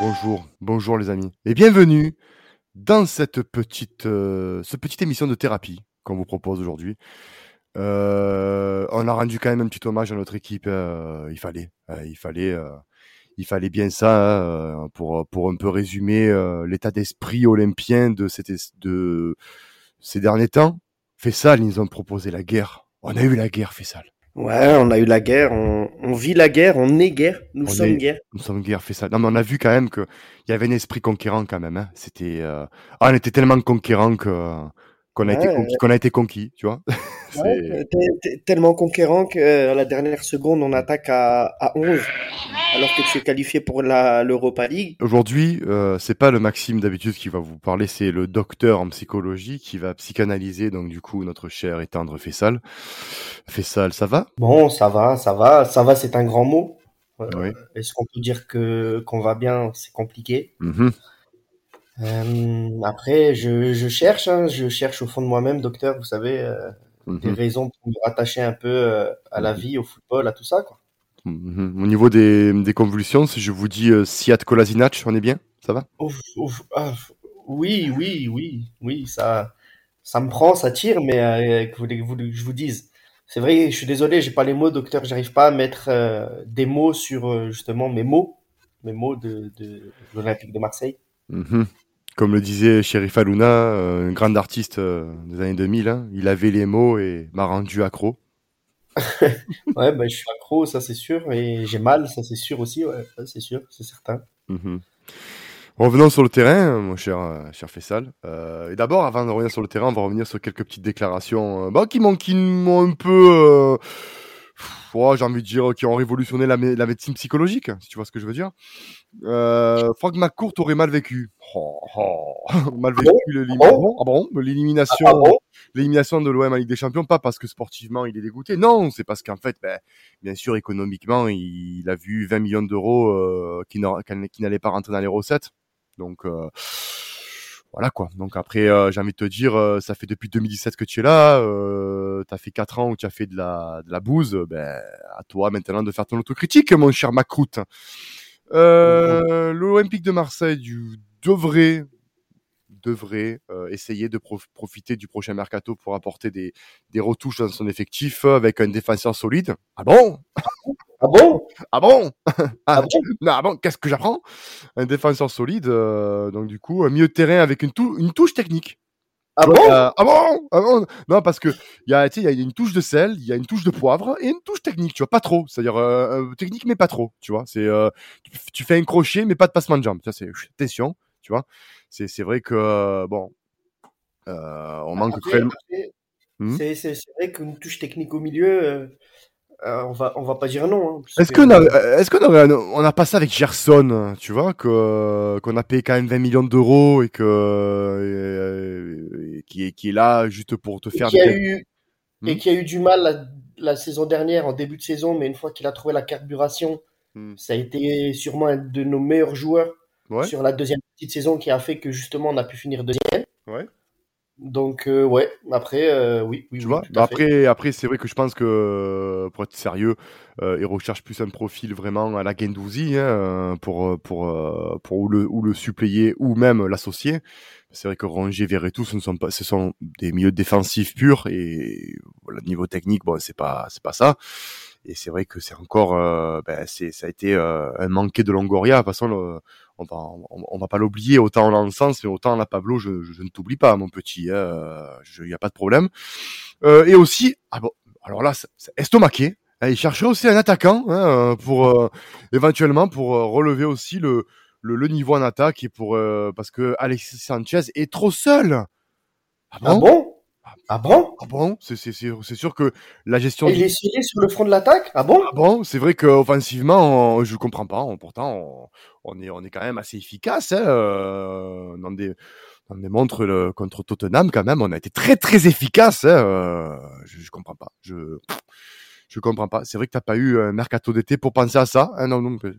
Bonjour, bonjour les amis, et bienvenue dans cette petite, euh, petite émission de thérapie qu'on vous propose aujourd'hui. Euh, on a rendu quand même un petit hommage à notre équipe. euh, il fallait, euh, il fallait, il fallait bien ça pour pour un peu résumer l'état d'esprit olympien de ces derniers temps. Fessal, ils nous ont proposé la guerre. On a eu la guerre, Fessal. Ouais, on a eu la guerre, on, on vit la guerre, on est guerre, nous On sommes est- guerre. Nous sommes guerre, Fessal. Non, mais on a vu quand même que il y avait un esprit conquérant quand même. Hein. C'était, euh, ah, on était tellement conquérant que qu'on a été Ouais, conquis, qu'on a été conquis, tu vois. Tellement conquérant qu'à la dernière seconde, on attaque à, à 11, alors que tu es qualifié pour l'Europa League. Aujourd'hui, euh, c'est pas le Maxime d'habitude qui va vous parler, c'est le docteur en psychologie qui va psychanalyser donc du coup notre cher et tendre Fessal. Fessal, ça va? Bon, ça va, ça va, ça va, c'est un grand mot. Euh, Oui. Est-ce qu'on peut dire que qu'on va bien? C'est compliqué. Mhm. Euh, après, je, je cherche, hein, je cherche au fond de moi-même, docteur, vous savez, euh, des Mhm. raisons pour me rattacher un peu euh, à la vie, au football, à tout ça, quoi. Mhm. Au niveau des, des convulsions, si je vous dis Siat Kolasinac, on est bien? Ça va? Ouf, ouf, ah, oui, oui, oui, oui, ça, ça me prend, ça tire, mais que je vous dise. C'est vrai, je suis désolé, j'ai pas les mots, docteur, j'arrive pas à mettre des mots sur justement mes mots, mes mots de, de, de l'Olympique de Marseille. Mhm. Comme le disait Sheriff Aluna, euh, un grand artiste euh, des années 2000, hein, il avait les mots et m'a rendu accro. Ouais, ben, je suis accro, ça c'est sûr, et j'ai mal, ça c'est sûr aussi, ouais, c'est sûr, c'est certain. Mhm. Revenons sur le terrain, mon cher, euh, cher Fessal. Euh, et d'abord, avant de revenir sur le terrain, on va revenir sur quelques petites déclarations bah, qui m'ont un peu, ouais, j'ai envie de dire, qui ont révolutionné la, mé- la médecine psychologique, si tu vois ce que je veux dire. Euh, Franck McCourt aurait mal vécu. Oh, oh, mal vécu Ah ah bon? L'élimination Ah bon? l'élimination de l'OM en Ligue des Champions, pas parce que sportivement il est dégoûté, non, c'est parce qu'en fait, ben, bien sûr, économiquement, il, il a vu 20 millions d'euros euh, qui n'allaient pas rentrer dans les recettes. Donc, euh, voilà quoi. Donc après, euh, j'ai envie de te dire, euh, ça fait depuis 2017 que tu es là, euh, tu as fait 4 ans où tu as fait de la, de la bouse, ben, à toi maintenant de faire ton autocritique, mon cher Macroute. Euh, L'Olympique de Marseille du, devrait devrait euh, essayer de prof- profiter du prochain mercato pour apporter des, des retouches dans son effectif euh, avec un défenseur solide. Ah bon? Ah bon? Ah bon? Ah, Ah bon? non, ah bon Qu'est-ce que j'apprends? Un défenseur solide, euh, donc du coup, un milieu de terrain avec une, tou- une touche technique. Ah bon? il y a- ah bon? Ah bon? Non, parce que il y a, tu sais, il y a une touche de sel, il y a une touche de poivre et une touche technique, tu vois, pas trop. C'est-à-dire euh, technique, mais pas trop, tu vois. C'est euh, tu, tu fais un crochet, mais pas de passement de jambe. Ça, c'est attention, tu vois? C'est c'est vrai que euh, bon, euh, on manque Après, cruellement. Hmm. c'est, vrai qu'une touche technique au milieu, euh, euh, on va, on va pas dire non. hein, Est-ce que- qu'on a, est-ce qu'on on a pas ça avec Gerson, tu vois, que qu'on a payé quand même 20 millions d'euros et que qui est qui est là juste pour te et faire qui a des- eu, Hmm. et qui a eu du mal la, la saison dernière, en début de saison, mais une fois qu'il a trouvé la carburation, Hmm. ça a été sûrement un de nos meilleurs joueurs Ouais. sur la deuxième petite saison qui a fait que justement on a pu finir deuxième. Ouais. Donc, euh, ouais, après, euh, oui, oui, Tu oui, vois tout à fait. après, après c'est vrai que je pense que, pour être sérieux, euh, ils recherchent plus un profil vraiment à la Gendouzi hein, pour, pour, euh, pour ou, le, ou le suppléer ou même l'associer. C'est vrai que Rongier, Verretou, ce ne sont pas, ce sont des milieux défensifs purs et voilà, niveau technique, bon, c'est pas, c'est pas ça. Et c'est vrai que c'est encore, euh, ben, c'est, ça a été euh, un manqué de Longoria. De toute façon, on va, on, on va pas l'oublier. Autant en l'encens, mais autant la Pablo, je, je, ne t'oublie pas, mon petit. Il n'y a pas de problème. Euh, et aussi, ah bon, alors là, c'est estomaqué. Hein, il chercherait aussi un attaquant hein, pour euh, éventuellement pour relever aussi le, le, le niveau en attaque et pour parce que Alexis Sanchez est trop seul. Ah Ah bon bon? Ah bon? Ah bon? C'est c'est sûr que la gestion. Et il est scellé sur le front de l'attaque? Ah bon? Ah bon, c'est vrai qu'offensivement, on- je comprends pas. on- pourtant, on, on est, on est quand même assez efficace. Hein, euh, dans des, dans des montres le- contre Tottenham, quand même, on a été très très efficace. Hein, euh, je, je comprends pas. Je, je comprends pas. C'est vrai que t'as pas eu un mercato d'été pour penser à ça. Hein, non, non, je,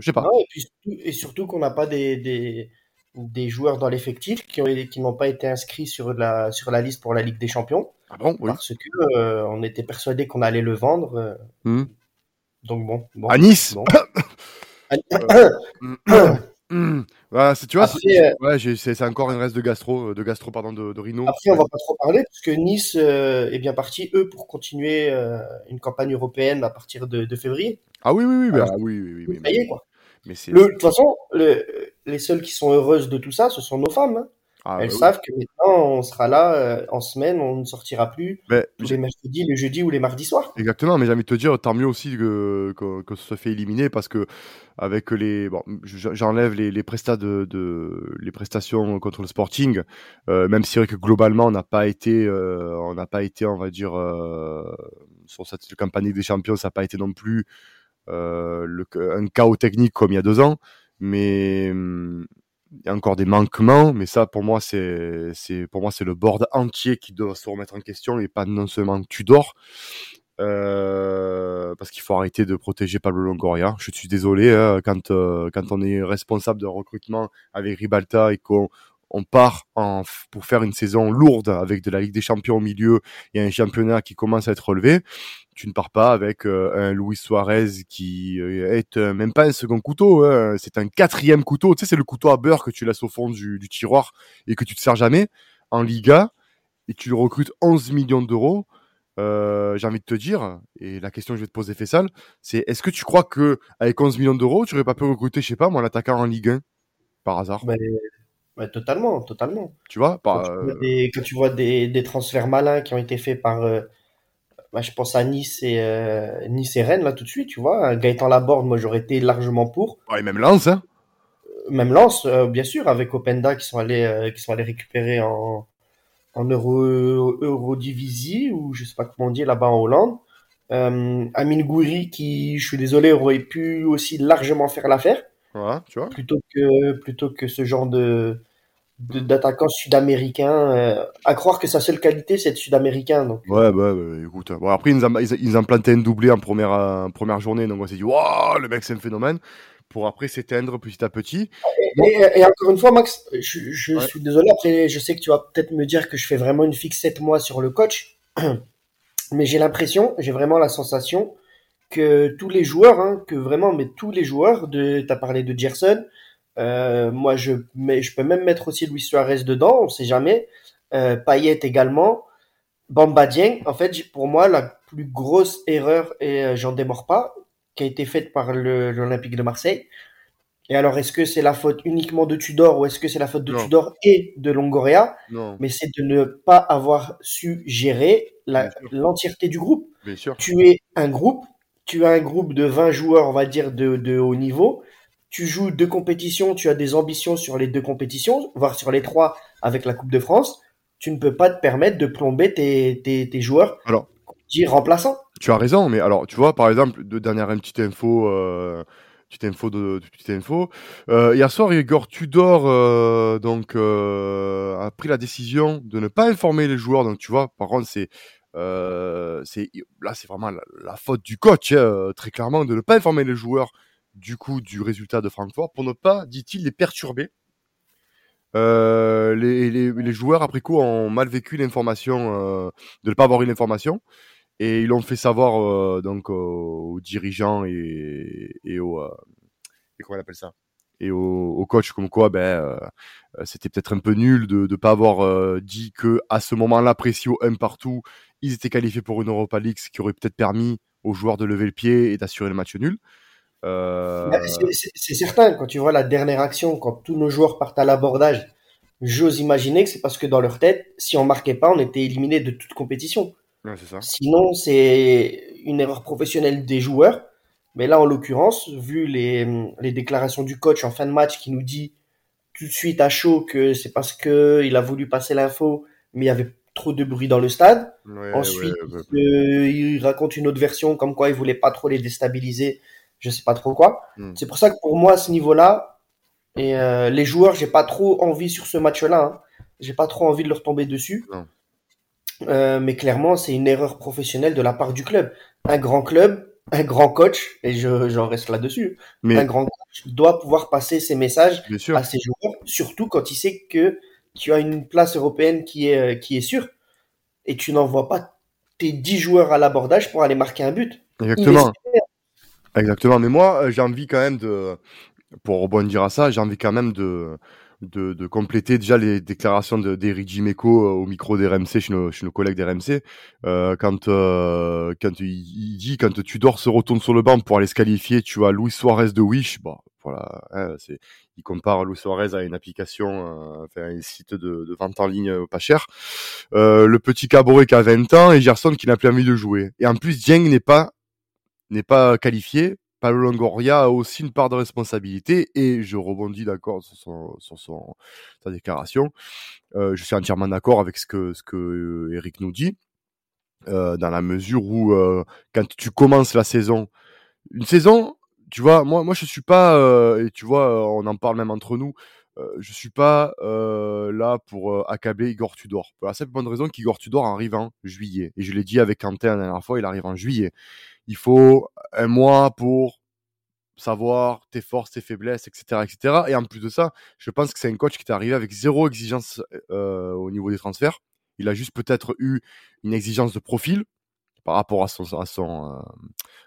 je sais pas. Non, et, puis surtout- et surtout qu'on n'a pas des, des, des joueurs dans l'effectif qui ont- qui n'ont pas été inscrits sur la, sur la liste pour la Ligue des Champions Ah bon, oui. parce que euh, on était persuadé qu'on allait le vendre. euh, Hmm. donc bon. bon, À Nice? bon. Hum, hum. Voilà, c'est- tu vois, Après, c'est- euh, ouais, j'ai- c'est c'est encore une reste de gastro, de gastro pardon, de, de Rhino. Après, on va pas trop parler parce que Nice euh, est bien parti, eux, pour continuer euh, une campagne européenne à partir de, de février. Ah oui, oui, oui, bah, Alors, oui, oui, oui, mais, quoi. mais c'est. Le- De toute façon, le- les seules qui sont heureuses de tout ça, ce sont nos femmes. hein. Ah, Elles bah oui. savent que maintenant, on sera là euh, en semaine, on ne sortira plus Mais tous les mercredis, les jeudis ou les mardis soirs. Exactement, mais j'ai envie de te dire, tant mieux aussi que, que, que ce soit fait éliminer parce que avec les bon, j'enlève les, les prestats de, de les prestations contre le Sporting, euh, même si c'est vrai que globalement on n'a pas été, euh, on n'a pas été, on va dire, sur cette campagne des Champions, ça n'a pas été non plus le, un chaos technique comme il y a deux ans, mais hum, il y a encore des manquements, mais ça pour moi c'est c'est pour moi c'est le board entier qui doit se remettre en question et pas non seulement Tudor. Euh, parce qu'il faut arrêter de protéger Pablo Longoria. Je suis désolé hein, quand euh, quand on est responsable de recrutement avec Ribalta et qu'on on part pour faire une saison lourde avec de la Ligue des Champions au milieu et un championnat qui commence à être relevé. Tu ne pars pas avec euh, un Luis Suarez qui euh, est euh, même pas un second couteau, hein, c'est un quatrième couteau. Tu sais, c'est le couteau à beurre que tu laisses au fond du, tiroir et que tu te sers jamais en Liga et tu le recrutes 11 millions d'euros. J'ai envie de te dire, et la question que je vais te poser, Fessal, c'est est-ce que tu crois que avec 11 millions d'euros, tu aurais pas pu recruter, je sais pas, moi, l'attaquant en Ligue 1 par hasard? Mais, totalement, totalement. Tu vois, Quand par, tu vois euh, des, quand tu vois des, des transferts malins qui ont été faits par, euh, bah, je pense à Nice et, euh, nice et Rennes, là, tout de suite, tu vois. Un Gaëtan Laborde, moi, j'aurais été largement pour. ouais, même Lens, hein Même Lens, euh, bien sûr, avec Openda qui sont allés, euh, qui sont allés récupérer en, en Euro, Eurodivisie, ou je sais pas comment on dit là-bas en Hollande. Euh, Amin Gouiri, qui, je suis désolé, aurait pu aussi largement faire l'affaire, Voilà, tu vois. plutôt que, plutôt que ce genre de, d'attaquants sud-américains. euh, à croire que sa seule qualité, c'est de sud-américain. Donc, Ouais, bah, bah, écoute. Bon, après, ils ont, ils, ils ont planté un doublé en première, en première journée, donc on s'est dit, waouh, le mec, c'est un phénomène. Pour après s'éteindre petit à petit. Et, et encore une fois, Max, je, je Ouais. suis désolé. Après, je sais que tu vas peut-être me dire que je fais vraiment une fixette moi sur le coach, mais j'ai l'impression, j'ai vraiment la sensation que tous les joueurs, hein, que vraiment, mais tous les joueurs, de, t'as parlé de Gerson, euh, moi je, mais je peux même mettre aussi Luis Suarez dedans, on sait jamais, euh, Payet également, Bamba Dieng. En fait, pour moi, la plus grosse erreur, et euh, j'en démords pas, qui a été faite par le- l'Olympique de Marseille. Et alors, est-ce que c'est la faute uniquement de Tudor ou est-ce que c'est la faute de Non. Tudor et de Longoria? Non, Mais c'est de ne pas avoir su gérer l'entièreté du groupe. bien sûr. Tu es un groupe, tu as un groupe de 20 joueurs, on va dire, de, de haut niveau. Tu joues deux compétitions, tu as des ambitions sur les deux compétitions, voire sur les trois avec la Coupe de France. Tu ne peux pas te permettre de plomber tes, tes, tes joueurs, Alors. dire remplaçants. Tu as raison, mais alors, tu vois, par exemple, de dernière une petite info, euh, petite info de- petite info. Euh, hier soir, Igor Tudor, euh, donc, euh, a pris la décision de ne pas informer les joueurs. Donc, tu vois, par contre, c'est, euh, c'est, là, c'est vraiment la, faute du coach, hein, très clairement, de ne pas informer les joueurs du coup du résultat de Francfort pour ne pas, dit-il, les perturber. Euh, les, joueurs après coup ont mal vécu l'information, euh, de ne pas avoir eu l'information. Et ils l'ont fait savoir euh, donc aux, aux dirigeants et, et au euh, et comment on appelle ça? Et au, au coach comme quoi ben euh, euh, c'était peut-être un peu nul de ne pas avoir euh, dit que à ce moment-là précis au 1 partout ils étaient qualifiés pour une Europa League ce qui aurait peut-être permis aux joueurs de lever le pied et d'assurer le match nul. Euh, Bah, c'est- certain, quand tu vois la dernière action, quand tous nos joueurs partent à l'abordage, j'ose imaginer que c'est parce que dans leur tête, si on marquait pas, on était éliminé de toute compétition. ouais, c'est ça. Sinon, c'est une erreur professionnelle des joueurs. Mais là, en l'occurrence, vu les, les déclarations du coach en fin de match qui nous dit tout de suite à chaud que c'est parce que il a voulu passer l'info, mais il y avait trop de bruit dans le stade. Ouais, Ensuite, ouais, ouais. euh, il raconte une autre version comme quoi il voulait pas trop les déstabiliser, je sais pas trop quoi. Hmm. C'est pour ça que pour moi, à ce niveau-là, et euh, les joueurs, j'ai pas trop envie sur ce match-là. Hein. J'ai pas trop envie de leur tomber dessus. Euh, mais clairement, c'est une erreur professionnelle de la part du club. Un grand club, un grand coach, et je, j'en reste là-dessus. Un Mais grand coach doit pouvoir passer ses messages à ses joueurs, surtout quand il sait que tu as une place européenne qui est, euh, qui est sûre et tu n'envoies pas tes 10 joueurs à l'abordage pour aller marquer un but. exactement. Exactement, mais moi euh, j'ai envie quand même de, pour rebondir à ça, j'ai envie quand même de, de, de compléter déjà les déclarations de- d'Eric Jiméco euh, au micro des RMC, chez nos, chez nos collègues des RMC, euh, quand, euh, quand il, il dit quand Tudor se retourne sur le banc pour aller se qualifier, tu as Luis Suarez de Wish, bon hein, il compare Luis Suarez à une application, euh, enfin un site de, vente en ligne euh, pas cher, euh, le petit Caboret qui a 20 ans et Gerson qui n'a plus envie de jouer. Et en plus Dieng n'est pas n'est pas qualifié. Pablo Longoria a aussi une part de responsabilité et je rebondis d'accord sur, son, sa déclaration. Je suis entièrement d'accord avec ce que, ce que Eric nous dit, dans la mesure où quand tu commences la saison, une saison, tu vois, moi, moi je suis pas, euh, et tu vois, euh, on en parle même entre nous, euh, je suis pas euh, là pour euh, accabler Igor Tudor. Pour la simple bonne raison qu'Igor Tudor arrive en juillet. Et je l'ai dit avec Quentin la dernière fois, il arrive en juillet. Il faut un mois pour savoir tes forces, tes faiblesses, etc., etc. Et en plus de ça, je pense que c'est un coach qui est arrivé avec zéro exigence euh, au niveau des transferts. Il a juste peut-être eu une exigence de profil par rapport euh,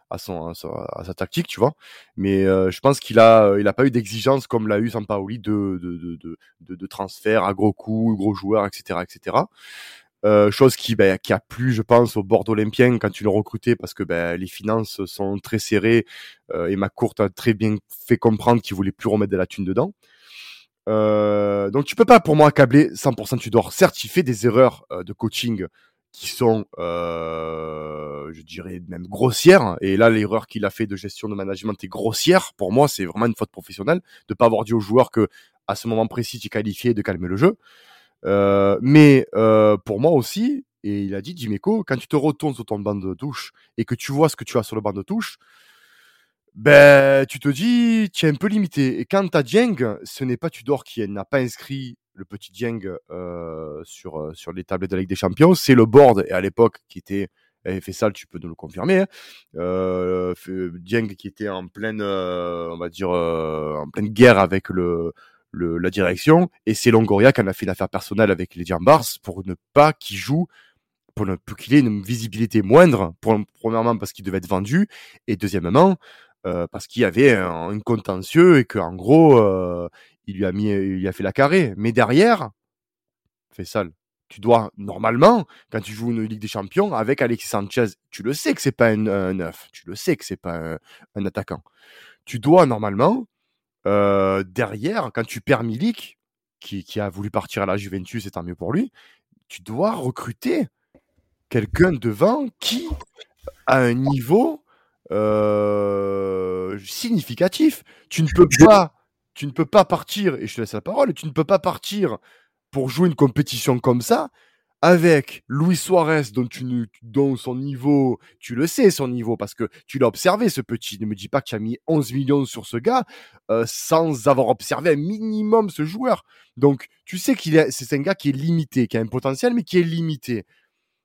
à sa, tactique, tu vois. Mais euh, je pense qu'il a il a pas eu d'exigence comme l'a eu Sampaoli de de de transfert à gros coups, gros joueurs, etc., etc. Euh, chose qui, ben, qui a plu, je pense, au bord olympien quand tu le recrutais parce que ben, les finances sont très serrées euh, et McCourt a très bien fait comprendre qu'il voulait plus remettre de la thune dedans. Euh, donc tu peux pas pour moi accabler 100% Tudor. Certes, il fait des erreurs euh, de coaching qui sont, euh, je dirais même grossières. Et là, l'erreur qu'il a fait de gestion de management est grossière. Pour moi, c'est vraiment une faute professionnelle de pas avoir dit aux joueurs que à ce moment précis, tu es qualifié de calmer le jeu. Euh, mais euh, pour moi aussi, et il a dit, Jiméco, quand tu te retournes sur ton banc de touche et que tu vois ce que tu as sur le banc de touche, ben, tu te dis, tu es un peu limité. Et quand as Dieng, ce n'est pas Tudor qui n'a pas inscrit le petit Dieng euh, sur, euh, sur les tablettes de la Ligue des Champions, c'est le board, et à l'époque, qui était fait ça, tu peux nous le confirmer. Hein. Euh, qui était en pleine, euh, on va dire, en pleine guerre avec le, la direction, et c'est Longoria qui en a fait une affaire personnelle avec les Jambars pour ne pas qu'il joue, pour, pour qu'il ait une visibilité moindre, pour, premièrement parce qu'il devait être vendu, et deuxièmement parce qu'il y avait un, contentieux et qu'en gros, il lui a mis, il lui a fait la carré. Mais derrière, fait sale. Tu dois normalement, quand tu joues une Ligue des Champions avec Alexis Sanchez, tu le sais que c'est pas un, un neuf, tu le sais que c'est pas un, un attaquant. Tu dois normalement euh, derrière, quand tu perds Milik, qui, qui, a voulu partir à la Juventus, c'est tant mieux pour lui, tu dois recruter quelqu'un devant qui a un niveau euh, significatif. Tu ne peux pas, tu ne peux pas partir, et je te laisse la parole, tu ne peux pas partir pour jouer une compétition comme ça avec Luis Suarez, dont, tu, dont son niveau, tu le sais, son niveau, parce que tu l'as observé, ce petit. Ne me dis pas que tu as mis 11 millions sur ce gars euh, sans avoir observé un minimum ce joueur. Donc, tu sais qu'il est, c'est un gars qui est limité, qui a un potentiel, mais qui est limité.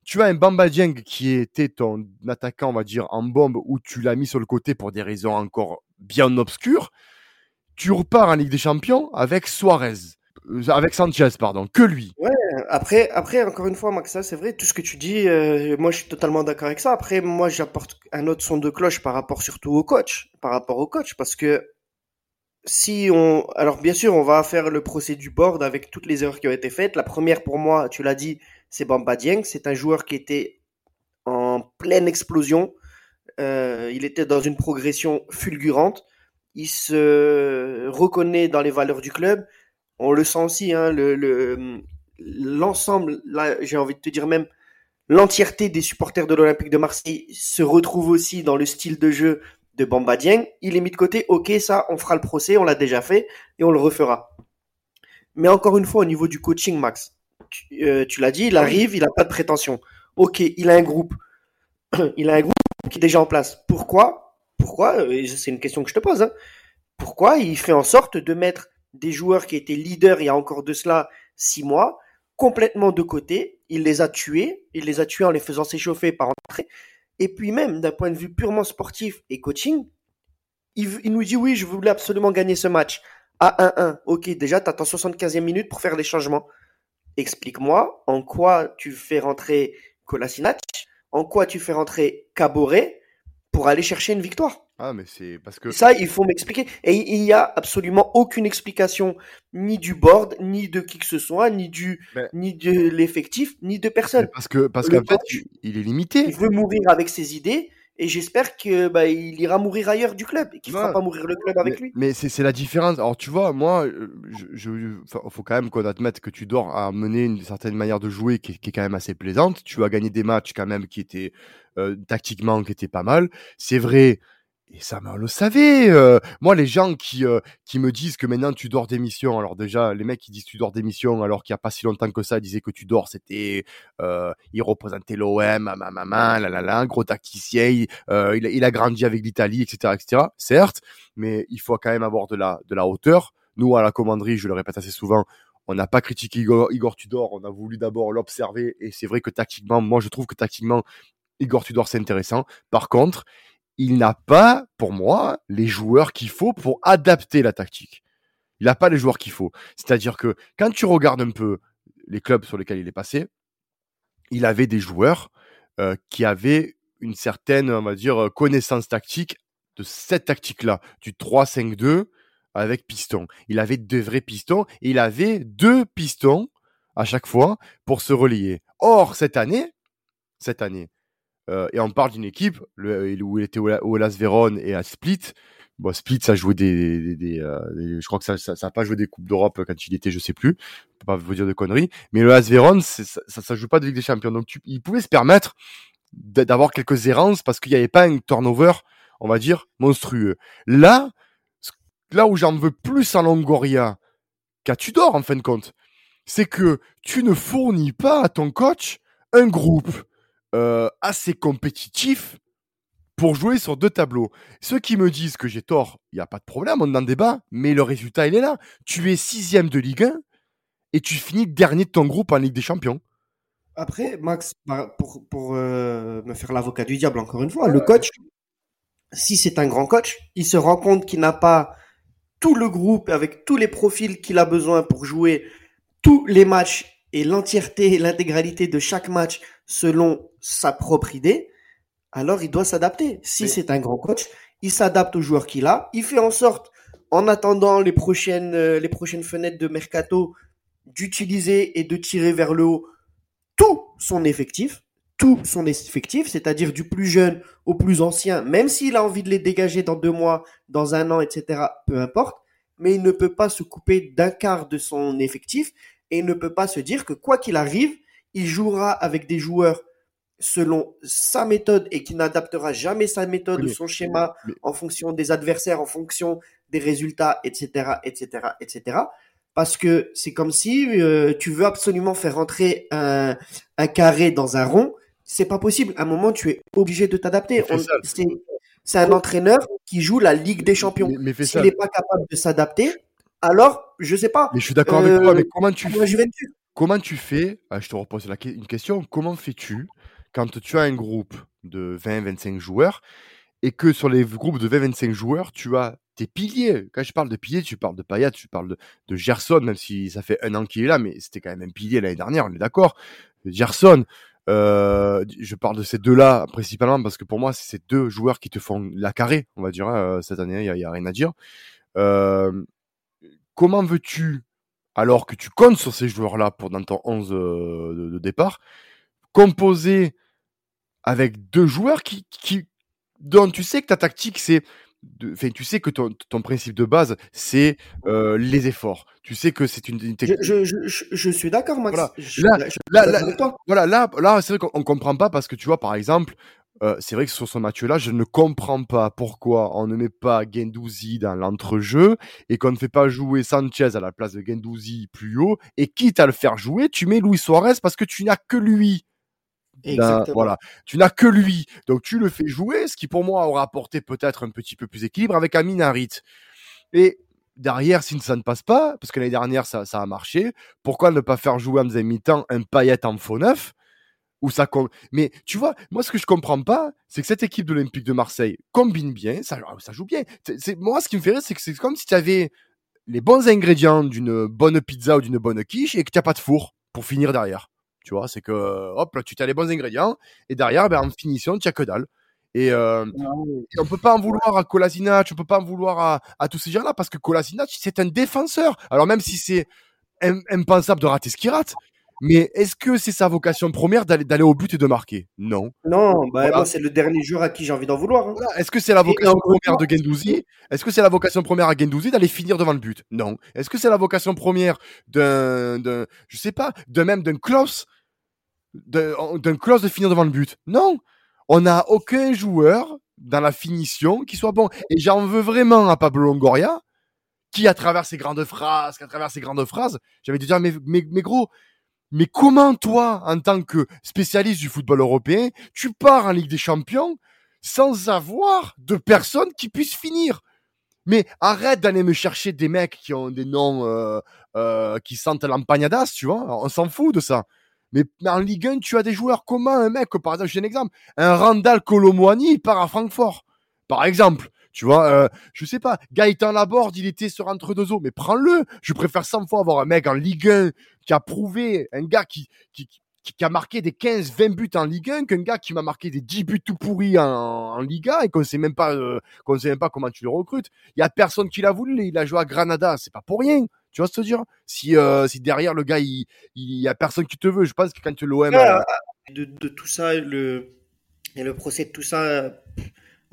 Tu as un Bamba Dieng qui était ton attaquant, on va dire, en bombe, où tu l'as mis sur le côté pour des raisons encore bien obscures. Tu repars en Ligue des Champions avec Suarez avec Sanchez, pardon, que lui. Ouais, après, après, encore une fois, Maxa, c'est vrai, tout ce que tu dis, euh, moi je suis totalement d'accord avec ça. Après, moi j'apporte un autre son de cloche par rapport surtout au coach, par rapport au coach, parce que si on, alors bien sûr, on va faire le procès du board avec toutes les erreurs qui ont été faites. La première pour moi, tu l'as dit, c'est Bamba Dieng, c'est un joueur qui était en pleine explosion. Euh, il était dans une progression fulgurante. Il se reconnaît dans les valeurs du club on le sent aussi, hein, le, le, l'ensemble, là, j'ai envie de te dire même, l'entièreté des supporters de l'Olympique de Marseille se retrouve aussi dans le style de jeu de Bamba Dieng. Il est mis de côté, ok, ça, on fera le procès, on l'a déjà fait, et on le refera. Mais encore une fois, au niveau du coaching, Max, tu, euh, tu l'as dit, il arrive, il n'a pas de prétention. Ok, il a un groupe. il a un groupe qui est déjà en place. Pourquoi? Pourquoi euh, C'est une question que je te pose. Hein. Pourquoi il fait en sorte de mettre des joueurs qui étaient leaders il y a encore de cela six mois complètement de côté Il les a tués. Il les a tués en les faisant s'échauffer par entrée. Et puis même d'un point de vue purement sportif et coaching, il, nous dit oui, je voulais absolument gagner ce match à 1-1. Ok, déjà, tu attends 75e minute pour faire les changements. Explique-moi en quoi tu fais rentrer Kolasinac, en quoi tu fais rentrer Caboret pour aller chercher une victoire. Ah, mais c'est parce que. Ça, il faut m'expliquer. Et il n'y a absolument aucune explication, ni du board, ni de qui que ce soit, ni du, Mais- ni de l'effectif, ni de personne. Parce que parce qu'en fait, il est limité. Il veut mourir avec ses idées, et j'espère que bah, il ira mourir ailleurs du club, et qu'il ne fera pas mourir le club avec mais, lui. mais c'est c'est la différence. Alors tu vois, moi, euh, je, faut quand même qu'on admette que tu dors à mener une certaine manière de jouer qui, est- qui est quand même assez plaisante. Tu as gagné des matchs quand même qui étaient euh, tactiquement qui étaient pas mal. C'est vrai. Et ça, mais on le savait. moi, les gens qui qui me disent que maintenant tu dors d'émission. Alors déjà, les mecs qui disent tu dors d'émission, alors qu'il y a pas si longtemps que ça, disaient que tu dors, c'était, il représentait l'OM, ma maman, la la la, gros tacticien. Il, il a grandi avec l'Italie, etc., etc. Certes, mais il faut quand même avoir de la de la hauteur. Nous, à la commanderie, je le répète assez souvent, on n'a pas critiqué Igor, Igor Tudor, on a voulu d'abord l'observer, et c'est vrai que tactiquement, moi, je trouve que tactiquement, Igor Tudor, c'est intéressant. Par contre, il n'a pas, pour moi, les joueurs qu'il faut pour adapter la tactique. Il n'a pas les joueurs qu'il faut. C'est-à-dire que quand tu regardes un peu les clubs sur lesquels il est passé, il avait des joueurs euh, qui avaient une certaine, on va dire, connaissance tactique de cette tactique-là, du 3-5-2 avec piston. Il avait deux vrais pistons et il avait deux pistons à chaque fois pour se relier. Or, cette année, cette année, euh, et on parle d'une équipe où il était au, Las Véron et à Split. Bon, Split, ça jouait des, des, euh, je crois que ça, ça, a pas joué des coupes d'Europe quand il était, je sais plus. Je peux pas vous dire de conneries. Mais le Las Véron, c'est- ça, ça, joue pas de Ligue des Champions. Donc, il pouvait se permettre d'a- d'avoir quelques errances parce qu'il n'y avait pas un turnover, on va dire, monstrueux. Là, là où j'en veux plus à Longoria qu'à Tudor, en fin de compte, c'est que tu ne fournis pas à ton coach un groupe euh, assez compétitif pour jouer sur deux tableaux. Ceux qui me disent que j'ai tort, il n'y a pas de problème, on en débat, mais le résultat, il est là. Tu es sixième de Ligue 1 et tu finis dernier de ton groupe en Ligue des Champions. Après, Max, pour, pour euh, me faire l'avocat du diable encore une fois, le coach, si c'est un grand coach, il se rend compte qu'il n'a pas tout le groupe avec tous les profils qu'il a besoin pour jouer tous les matchs et l'entièreté et l'intégralité de chaque match selon sa propre idée, alors il doit s'adapter. Si c'est un grand coach, il s'adapte aux joueurs qu'il a, il fait en sorte, en attendant les prochaines, euh, les prochaines fenêtres de mercato, d'utiliser et de tirer vers le haut tout son effectif, tout son effectif, c'est-à-dire du plus jeune au plus ancien, même s'il a envie de les dégager dans deux mois, dans un an, etc., peu importe, mais il ne peut pas se couper d'un quart de son effectif et ne peut pas se dire que quoi qu'il arrive, il jouera avec des joueurs selon sa méthode et qui n'adaptera jamais sa méthode ou son schéma en fonction des adversaires, en fonction des résultats, etc., etc., etc. Parce que c'est comme si euh, tu veux absolument faire rentrer un, un carré dans un rond, c'est pas possible. À un moment, tu es obligé de t'adapter. C'est un entraîneur qui joue la Ligue des Champions. S'il n'est pas capable de s'adapter, alors je sais pas. Mais je suis d'accord avec Euh, toi, mais comment tu Juventus. comment tu fais ah, Je te repose la, une question. Comment fais-tu quand tu as un groupe de 20-25 joueurs et que sur les groupes de 20-25 joueurs, tu as tes piliers? Quand je parle de piliers, tu parles de Payet, tu parles de, de Gerson, même si ça fait un an qu'il est là, mais c'était quand même un pilier l'année dernière, on est d'accord. Gerson, euh, je parle de ces deux-là principalement parce que pour moi, c'est ces deux joueurs qui te font la carré, on va dire, hein, cette année, il n'y a, il y a rien à dire. Euh, comment veux-tu alors que tu comptes sur ces joueurs-là pour dans ton 11 euh, de, de départ, composer avec deux joueurs qui, qui dont tu sais que ta tactique c'est enfin, tu sais que ton, ton principe de base c'est euh, les efforts. Tu sais que c'est une, technique. je, je, je- je suis d'accord, Max. Voilà. Je, Là- là- là-. Voilà, là, là c'est vrai qu'on on comprend pas parce que tu vois, par exemple, euh, c'est vrai que sur ce match-là, je ne comprends pas pourquoi on ne met pas Gendouzi dans l'entrejeu et qu'on ne fait pas jouer Sanchez à la place de Gendouzi plus haut. Et quitte à le faire jouer, tu mets Luis Suarez parce que tu n'as que lui. Exactement. voilà, tu n'as que lui, donc tu le fais jouer, ce qui pour moi aura apporté peut-être un petit peu plus d'équilibre avec Amin Harit. Et derrière, si ça ne passe pas, parce que l'année dernière ça, ça a marché, pourquoi ne pas faire jouer en deuxième mi-temps un paillette en faux neuf où ça com- Mais tu vois, moi ce que je comprends pas, c'est que cette équipe de l'Olympique de Marseille combine bien, ça, ça joue bien. C'est, moi ce qui me fait rire, c'est que c'est comme si tu avais les bons ingrédients d'une bonne pizza ou d'une bonne quiche et que tu n'as pas de four pour finir derrière. Tu vois, c'est que hop, là, tu as les bons ingrédients et derrière, ben, en finition, tu n'as que dalle. Et, euh, et on peut pas en vouloir à Kolasinac, on peut pas en vouloir à, à tous ces gens-là parce que Kolasinac, c'est un défenseur. Alors même si c'est im- impensable de rater ce qu'il rate, mais est-ce que c'est sa vocation première d'aller au but et de marquer? Non. Non, bah, Voilà. moi, c'est le dernier joueur à qui j'ai envie d'en vouloir. hein. Voilà. Est-ce que c'est la vocation première de Gendouzi? Est-ce que c'est la vocation première à Gendouzi d'aller finir devant le but? Non. Est-ce que c'est la vocation première d'un, je sais pas, de même d'un Klaus, d'un Klaus de finir devant le but? Non. On n'a aucun joueur dans la finition qui soit bon. Et j'en veux vraiment à Pablo Longoria, qui à travers ses grandes phrases, à travers ses grandes phrases, j'avais dit dire mais, mais, mais gros, mais comment toi, en tant que spécialiste du football européen, tu pars en Ligue des Champions sans avoir de personnes qui puissent finir? Mais arrête d'aller me chercher des mecs qui ont des noms euh, euh, qui sentent l'empagnadas, tu vois. On s'en fout de ça. Mais en Ligue 1, tu as des joueurs comment un mec, par exemple, donne un exemple, un Randall Colomwani, part à Francfort, par exemple. Tu vois, euh, je sais pas, Gaëtan Laborde, il était sur entre deux eaux, mais prends-le. Je préfère 100 fois avoir un mec en Ligue 1 qui a prouvé, un gars qui, qui, qui, qui a marqué des 15, 20 buts en Ligue 1 qu'un gars qui m'a marqué des 10 buts tout pourris en, en Liga et qu'on sait même pas, euh, qu'on sait même pas comment tu le recrutes. Il y a personne qui l'a voulu, il a joué à Granada, c'est pas pour rien. Tu vois ce que je veux dire? Si, euh, si derrière le gars, il, il y a personne qui te veut, je pense que quand tu l'OM, Ah, de, de tout ça, le, et le procès de tout ça euh,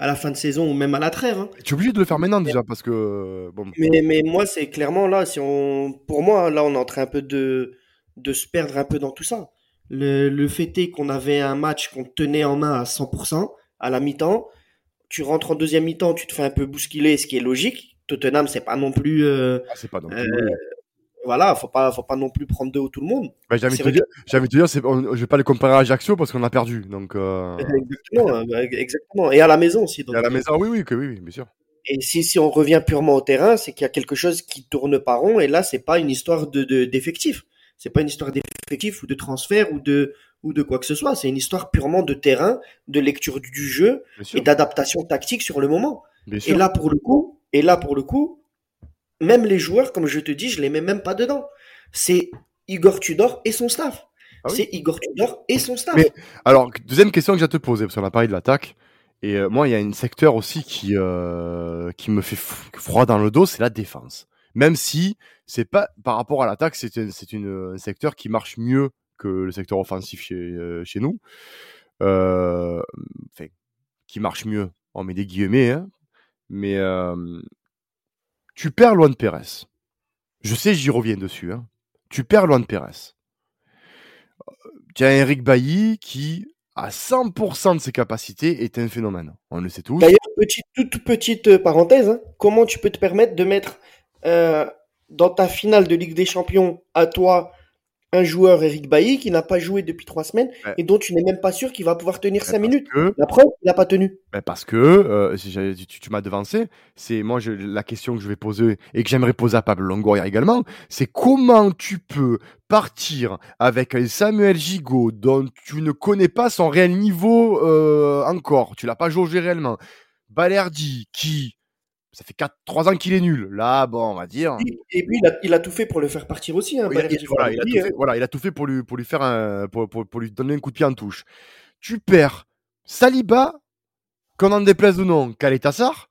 à la fin de saison ou même à la trêve. hein. tu es obligé de le faire maintenant déjà parce que, bon, Mais, mais moi, c'est clairement là, si on, pour moi, là, on est en train un peu de, de se perdre un peu dans tout ça. Le, le fait est qu'on avait un match qu'on tenait en main à 100% à la mi-temps. Tu rentres en deuxième mi-temps, tu te fais un peu bousculer, ce qui est logique. Tottenham, c'est pas non plus, euh, ah, c'est pas non plus. euh, voilà, faut pas, faut pas non plus prendre deux ou tout le monde. Bah, j'ai envie de te dire, j'ai envie de dire, on- je vais pas les comparer à Ajaccio parce qu'on a perdu, donc, euh, Exactement, exactement. Et à la maison aussi. donc. et à la maison, oui, oui, que oui, oui, bien sûr. Et si, si on revient purement au terrain, c'est qu'il y a quelque chose qui tourne pas rond. Et là, c'est pas une histoire de, de, d'effectifs. C'est pas une histoire d'effectifs ou de transfert ou de, ou de quoi que ce soit. C'est une histoire purement de terrain, de lecture du jeu et d'adaptation tactique sur le moment. Bien Et sûr. là, pour le coup, et là, pour le coup, même les joueurs, comme je te dis, je les mets même pas dedans. C'est Igor Tudor et son staff. Ah oui. C'est Igor Tudor et son staff. Mais- Alors, deuxième question que j'ai à te poser, parce qu'on a parlé de l'attaque. Et euh, moi, il y a un secteur aussi qui, euh, qui me fait froid dans le dos, c'est la défense. Même si c'est pas par rapport à l'attaque, c'est un, c'est une, un secteur qui marche mieux que le secteur offensif chez, euh, chez nous. Enfin, qui marche mieux. On met des guillemets, hein. Mais tu perds Luan Pérez. Je sais, j'y reviens dessus. Hein. Tu perds Luan Pérez. Tu as Eric Bailly qui, à 100% de ses capacités, est un phénomène. On le sait tous. D'ailleurs, petite, toute petite euh, parenthèse, hein, comment tu peux te permettre de mettre euh, dans ta finale de Ligue des Champions à toi un joueur Eric Bailly qui n'a pas joué depuis trois semaines Ouais. et dont tu n'es même pas sûr qu'il va pouvoir tenir cinq minutes. que- La preuve, il n'a pas tenu. Ben parce que euh, tu, tu m'as devancé, c'est moi je, la question que je vais poser et que j'aimerais poser à Pablo Longoria également, c'est comment tu peux partir avec un Samuel Gigot dont tu ne connais pas son réel niveau euh, encore, tu l'as pas jaugé réellement, Balerdi qui ça fait 4 3 ans qu'il est nul. Là, bon, on va dire. Et puis, il a, il a tout fait pour le faire partir aussi. Hein, Il il- voilà, il a tout fait, dire, voilà, il a tout fait pour lui, pour lui faire un, pour, pour, pour lui donner un coup de pied en touche. Tu perds Saliba, qu'on en déplaise ou non, Kaletassar,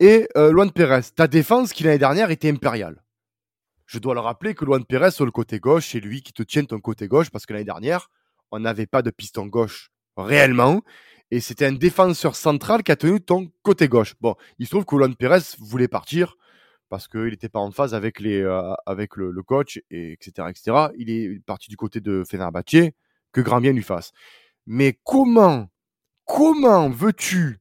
et euh, Luan Pérez. Ta défense qui l'année dernière était impériale. Je dois le rappeler que Luan Pérez sur le côté gauche, c'est lui qui te tient ton côté gauche parce que l'année dernière, on n'avait pas de piston gauche réellement. Et c'était un défenseur central qui a tenu ton côté gauche. Bon, il se trouve que Luan Pérez voulait partir parce qu'il n'était pas en phase avec, les, euh, le, coach, et etc., etc. Il est parti du côté de Fenerbahçe, que grand bien lui fasse. Mais comment comment veux-tu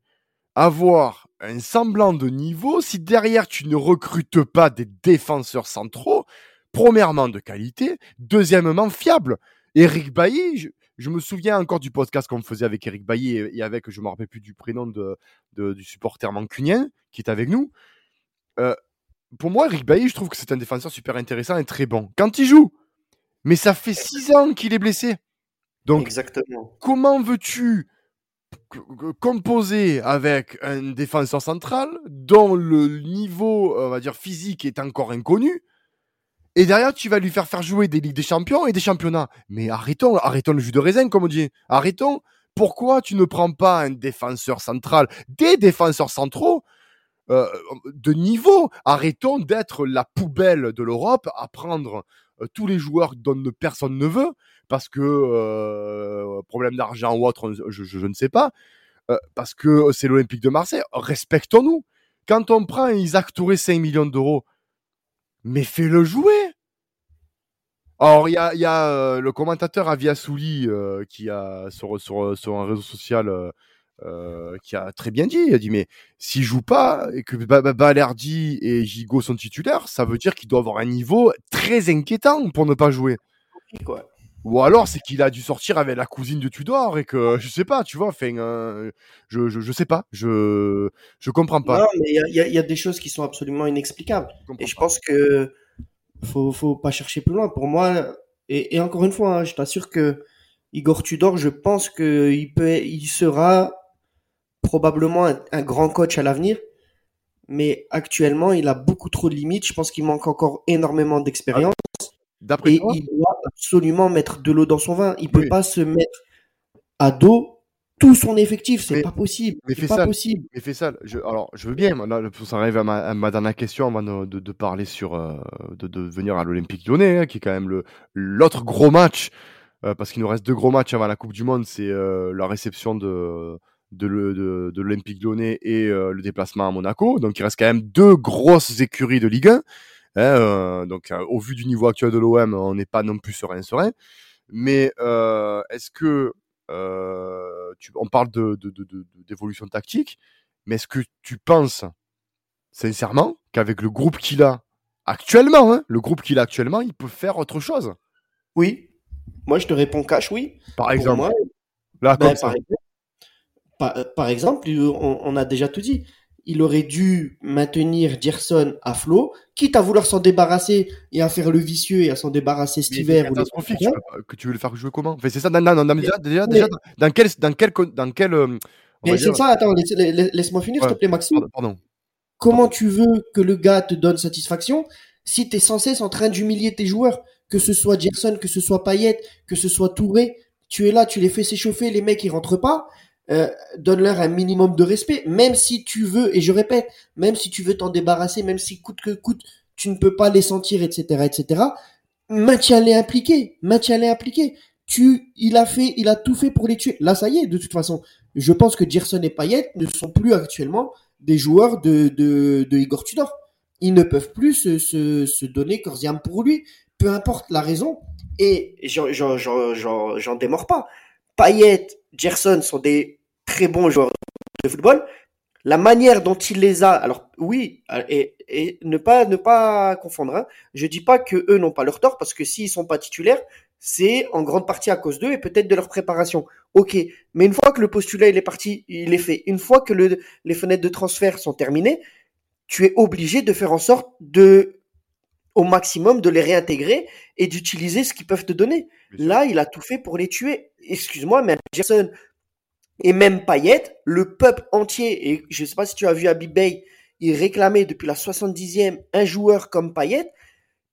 avoir un semblant de niveau si derrière tu ne recrutes pas des défenseurs centraux, premièrement de qualité, deuxièmement fiable. Eric Bailly, je, me souviens encore du podcast qu'on faisait avec Eric Bailly et, avec, je ne me rappelle plus du prénom de, du supporter mancunien qui est avec nous. Euh, pour moi, Eric Bailly, je trouve que c'est un défenseur super intéressant et très bon. Quand il joue, mais ça fait six ans qu'il est blessé. Donc, Exactement. comment veux-tu composer avec un défenseur central dont le niveau, on va dire, physique est encore inconnu et derrière, tu vas lui faire faire jouer des Ligues des Champions et des championnats. Mais arrêtons, arrêtons le jus de raisin, comme on dit. Arrêtons. Pourquoi tu ne prends pas un défenseur central, des défenseurs centraux euh, de niveau? Arrêtons d'être la poubelle de l'Europe à prendre euh, tous les joueurs dont personne ne veut parce que euh, problème d'argent ou autre, je, ne sais pas, parce que c'est l'Olympique de Marseille. Respectons-nous. Quand on prend Isaac Touré 5 millions d'euros, mais fais-le jouer. Alors, il y a, y a euh, le commentateur Avia Souli euh, qui a sur, sur, sur, un réseau social euh, qui a très bien dit. Il a dit mais s'il joue pas et que Balerdi et Gigo sont titulaires, ça veut dire qu'il doit avoir un niveau très inquiétant pour ne pas jouer. Ou alors c'est qu'il a dû sortir avec la cousine de Tudor et que je sais pas, tu vois, enfin, je, je, je sais pas, je je comprends pas. Non, mais il y a, y a, des choses qui sont absolument inexplicables. et je pense que faut faut pas chercher plus loin. Pour moi, et, et encore une fois, hein, je t'assure que Igor Tudor, je pense que il peut, il sera probablement un, grand coach à l'avenir. Mais actuellement, il a beaucoup trop de limites. Je pense qu'il manque encore énormément d'expérience. Et il doit absolument mettre de l'eau dans son vin. Il peut pas se mettre à dos tout son effectif. C'est pas possible. Mais fais pas ça. Possible. Mais fais ça. Je, alors, je veux bien. Là, ça arrive à ma, à ma, dernière question avant de, de, parler sur, euh, de, de, venir à l'Olympique Lyonnais, hein, qui est quand même le l'autre gros match, euh, parce qu'il nous reste deux gros matchs avant la Coupe du Monde. C'est euh, la réception de de, de, l'Olympique Lyonnais et le déplacement à Monaco. Donc, il reste quand même deux grosses écuries de Ligue 1. Hein, donc, au vu du niveau actuel de l'OM, on n'est pas non plus serein serein. Mais est-ce que tu, on parle de, d'évolution tactique, mais est-ce que tu penses sincèrement qu'avec le groupe qu'il a actuellement, hein, le groupe qu'il a actuellement, il peut faire autre chose? Oui. Moi, je te réponds cash, oui. Par exemple. là, ben, par, exemple par, exemple, on, a déjà tout dit il aurait dû maintenir Gerson à flot, quitte à vouloir s'en débarrasser et à faire le vicieux et à s'en débarrasser cet hiver. Ou que tu veux le faire jouer comment? C'est ça, non, non, non, déjà, déjà, déjà, dans quel, dans quel, dans quel. Euh, mais c'est ça, attends, laisse-moi finir, s'il te plaît, Maxime. Pardon. Comment tu veux que le gars te donne satisfaction si tu es sans cesse en train d'humilier tes joueurs, que ce soit Gerson, que ce soit Payet, que ce soit Touré, tu es là, tu les fais s'échauffer, les mecs ils rentrent pas, euh, donne-leur un minimum de respect, même si tu veux, et je répète, même si tu veux t'en débarrasser, même si coûte que coûte, tu ne peux pas les sentir, etc., etc., maintiens-les impliqués, maintiens-les impliqués. Tu, il a fait, il a tout fait pour les tuer. Là, ça y est, de toute façon. Je pense que Gerson et Payet ne sont plus actuellement des joueurs de, de, de Igor Tudor. Ils ne peuvent plus se, se, se donner corps pour lui, peu importe la raison. Et j'en démords pas. Payet, Gerson sont des très bons joueurs de football. La manière dont il les a, alors oui, et, et ne pas ne pas confondre. Hein. Je dis pas que eux n'ont pas leur tort parce que s'ils sont pas titulaires, c'est en grande partie à cause d'eux et peut-être de leur préparation. Ok, mais une fois que le postulat il est parti, il est fait. Une fois que le, les fenêtres de transfert sont terminées, tu es obligé de faire en sorte de au maximum de les réintégrer et d'utiliser ce qu'ils peuvent te donner. Là, il a tout fait pour les tuer. Excuse-moi, mais Jason et même Payet, le peuple entier, et je ne sais pas si tu as vu Abib Bey, il réclamait depuis la 70e un joueur comme Payet.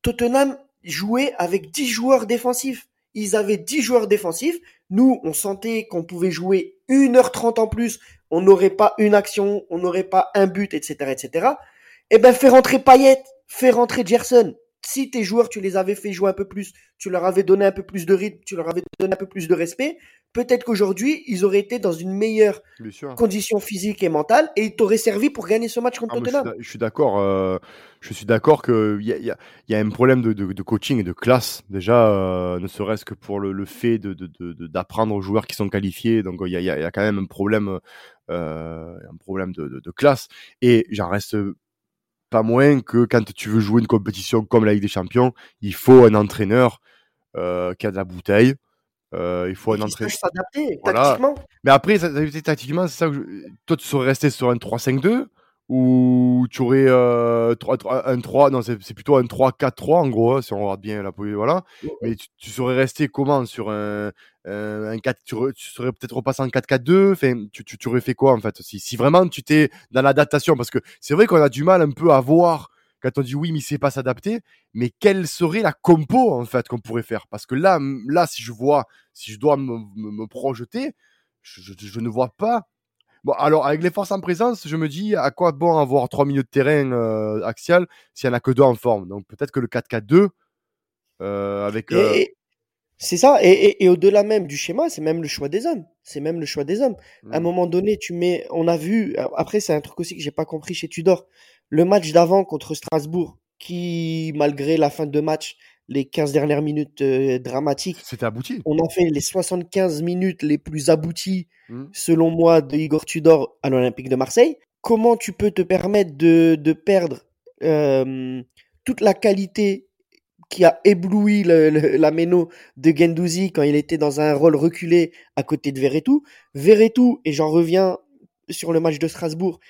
Tottenham jouait avec 10 joueurs défensifs. Ils avaient 10 joueurs défensifs. Nous, on sentait qu'on pouvait jouer 1h30 en plus. On n'aurait pas une action, on n'aurait pas un but, etc., etc. Eh ben, fais rentrer Payet, fais rentrer Gerson. Si tes joueurs, tu les avais fait jouer un peu plus, tu leur avais donné un peu plus de rythme, tu leur avais donné un peu plus de respect, peut-être qu'aujourd'hui, ils auraient été dans une meilleure condition physique et mentale et ils t'auraient servi pour gagner ce match contre ah, Tottenham. Je suis d'accord. Euh, je suis d'accord qu'il y a, y, a, y a un problème de, de, de, coaching et de classe, déjà, euh, ne serait-ce que pour le, le fait d'apprendre aux joueurs qui sont qualifiés. Donc, il y a, y a, quand même un problème, euh, un problème de, classe. Et j'en reste pas moins que quand tu veux jouer une compétition comme la Ligue des Champions, il faut un entraîneur euh, qui a de la bouteille. Euh, il faut un entraîneur. s'adapter tactiquement. Mais après, tactiquement, c'est ça que toi, tu serais resté sur un 3-5-2 ou tu aurais euh, 3, un 3, non, c'est plutôt un 3-4-3 en gros, hein, si on regarde bien la voilà. Mais tu, tu, serais resté comment sur un, un 4, tu, tu serais peut-être repassé en 4-4-2, enfin, tu, tu, tu, aurais fait quoi en fait si, si vraiment tu t'es dans l'adaptation, parce que c'est vrai qu'on a du mal un peu à voir quand on dit oui, mais il sait pas s'adapter, mais quelle serait la compo en fait qu'on pourrait faire? Parce que là, là, si je vois, si je dois me, me, me projeter, je, je, je, ne vois pas Bon, alors avec les forces en présence, je me dis à quoi bon avoir 3 milieux de terrain euh, axial s'il n'y en a que deux en forme? Donc peut-être que le 4-4-2 euh, avec. Euh... C'est ça. Et, et, et au-delà même du schéma, c'est même le choix des hommes. C'est même le choix des hommes. À un mmh. moment donné, tu mets. On a vu. Après, c'est un truc aussi que j'ai pas compris chez Tudor. Le match d'avant contre Strasbourg, qui malgré la fin de match les 15 dernières minutes euh, dramatiques. C'était abouti. On a fait les 75 minutes les plus abouties, mmh. selon moi, de Igor Tudor à l'Olympique de Marseille. Comment tu peux te permettre de, de perdre euh, toute la qualité qui a ébloui le, la méno de Gendouzi quand il était dans un rôle reculé à côté de Verretou. Verretou, et j'en reviens sur le match de Strasbourg,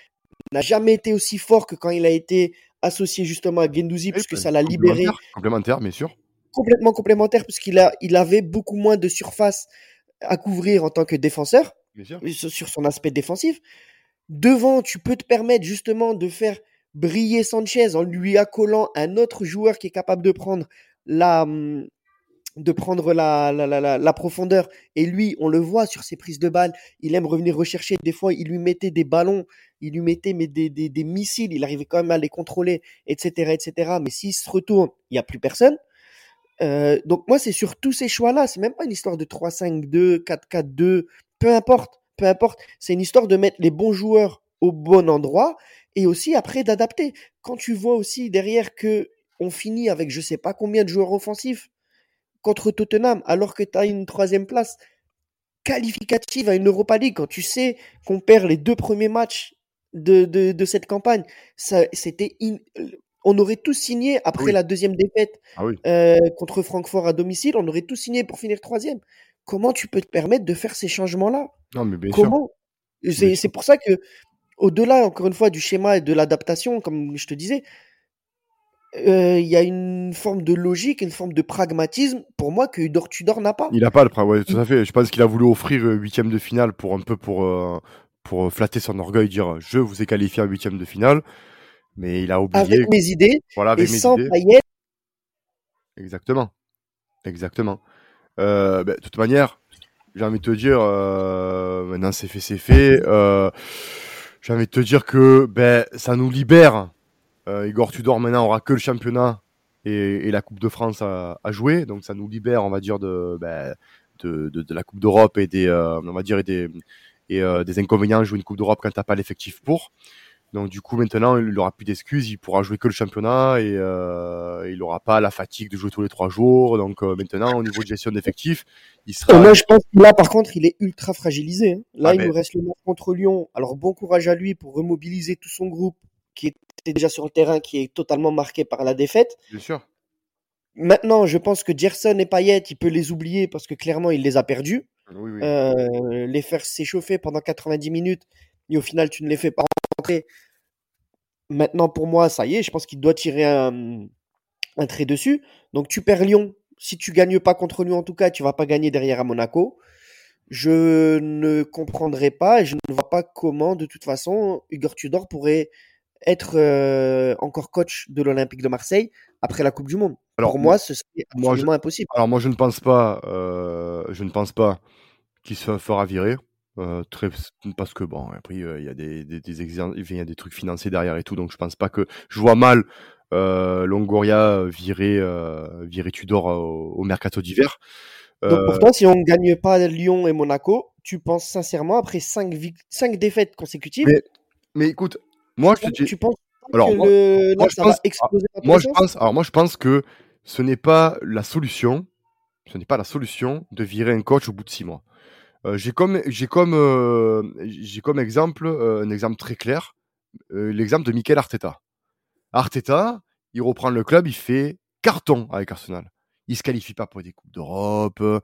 n'a jamais été aussi fort que quand il a été associé justement à Gendouzi, puisque ça l'a libéré. Complémentaire, bien sûr. Complètement complémentaire, puisqu'il a, il avait beaucoup moins de surface à couvrir en tant que défenseur, sur son aspect défensif. Devant, tu peux te permettre justement de faire briller Sanchez en lui accolant un autre joueur qui est capable de prendre la, hum, de prendre la, la, la, profondeur. Et lui, on le voit sur ses prises de balles, il aime revenir rechercher. Des fois, il lui mettait des ballons, il lui mettait mais des, des, des missiles, il arrivait quand même à les contrôler, etc. etc. Mais s'il se retourne, il n'y a plus personne. Euh, donc moi, c'est sur tous ces choix-là. C'est même pas une histoire de 3-5-2, 4-4-2, peu importe, peu importe. C'est une histoire de mettre les bons joueurs au bon endroit et aussi après d'adapter. Quand tu vois aussi derrière que on finit avec je sais pas combien de joueurs offensifs, contre Tottenham alors que tu as une troisième place qualificative à une Europa League quand tu sais qu'on perd les deux premiers matchs de, de, de cette campagne. Ça, c'était on aurait tous signé après la deuxième défaite ah euh, contre Francfort à domicile, on aurait tous signé pour finir troisième. Comment tu peux te permettre de faire ces changements-là? Non, mais bien Comment? C'est pour ça que, au-delà, encore une fois, du schéma et de l'adaptation, comme je te disais, euh, il y a une forme de logique, une forme de pragmatisme pour moi que Udor Tudor n'a pas. Il n'a pas le pragmatisme, ouais, tout à fait. Je pense qu'il a voulu offrir huitième de finale pour un peu pour euh, pour flatter son orgueil, dire je vous ai qualifié en huitième de finale, mais il a oublié. Avec mes idées voilà, avec et sans idées. Exactement, exactement. Euh, bah, de toute manière, j'ai envie de te dire, maintenant c'est fait, c'est fait. j'ai envie de te dire que ben ça nous libère euh, Igor Tudor maintenant aura que le championnat et, la Coupe de France à, jouer, donc ça nous libère, on va dire, de, ben, de, la Coupe d'Europe et des, euh, on va dire, et des, et, euh, des inconvénients de jouer une Coupe d'Europe quand t'as pas l'effectif pour. Donc du coup maintenant il aura plus d'excuses, il pourra jouer que le championnat et euh, il aura pas la fatigue de jouer tous les trois jours. Donc maintenant au niveau de gestion d'effectifs, il sera. Moi je pense que là par contre il est ultra fragilisé. Hein. Là ah, il nous reste le match contre Lyon. Alors bon courage à lui pour remobiliser tout son groupe qui était déjà sur le terrain, qui est totalement marqué par la défaite. Bien sûr. Maintenant, je pense que Gerson et Payet, il peut les oublier parce que clairement, il les a perdus. Euh, les faire s'échauffer pendant 90 minutes et au final, tu ne les fais pas rentrer. Maintenant, pour moi, ça y est, je pense qu'il doit tirer un, un, trait dessus. Donc, tu perds Lyon. Si tu gagnes pas contre Lyon, en tout cas, tu vas pas gagner derrière à Monaco. Je ne comprendrai pas et je ne vois pas comment, de toute façon, Hugo Tudor pourrait être euh, encore coach de l'Olympique de Marseille après la Coupe du Monde. Alors, Pour moi, ce serait absolument impossible. Alors moi, je ne pense pas, euh, je ne pense pas qu'il se fera virer. Euh, très, parce que bon, après il y a des, des, des exemples, il y a des trucs financiers derrière et tout, donc je pense pas que je vois mal Longoria virait, virait Tudor au, au mercato d'hiver. Donc pour toi, si on ne gagne pas Lyon et Monaco, tu penses sincèrement, après 5, défaites consécutives. Mais, mais écoute, moi je te dis. Tu penses alors, que moi, le... Là, ça va exploser moi, je pense, alors moi je pense que ce n'est pas la solution. Ce n'est pas la solution de virer un coach au bout de 6 mois. Euh, j'ai comme, j'ai comme, euh, j'ai comme exemple euh, un exemple très clair, l'exemple de Mikel Arteta. Arteta, il reprend le club, il fait carton avec Arsenal il se qualifie pas pour des coupes d'Europe. Euh,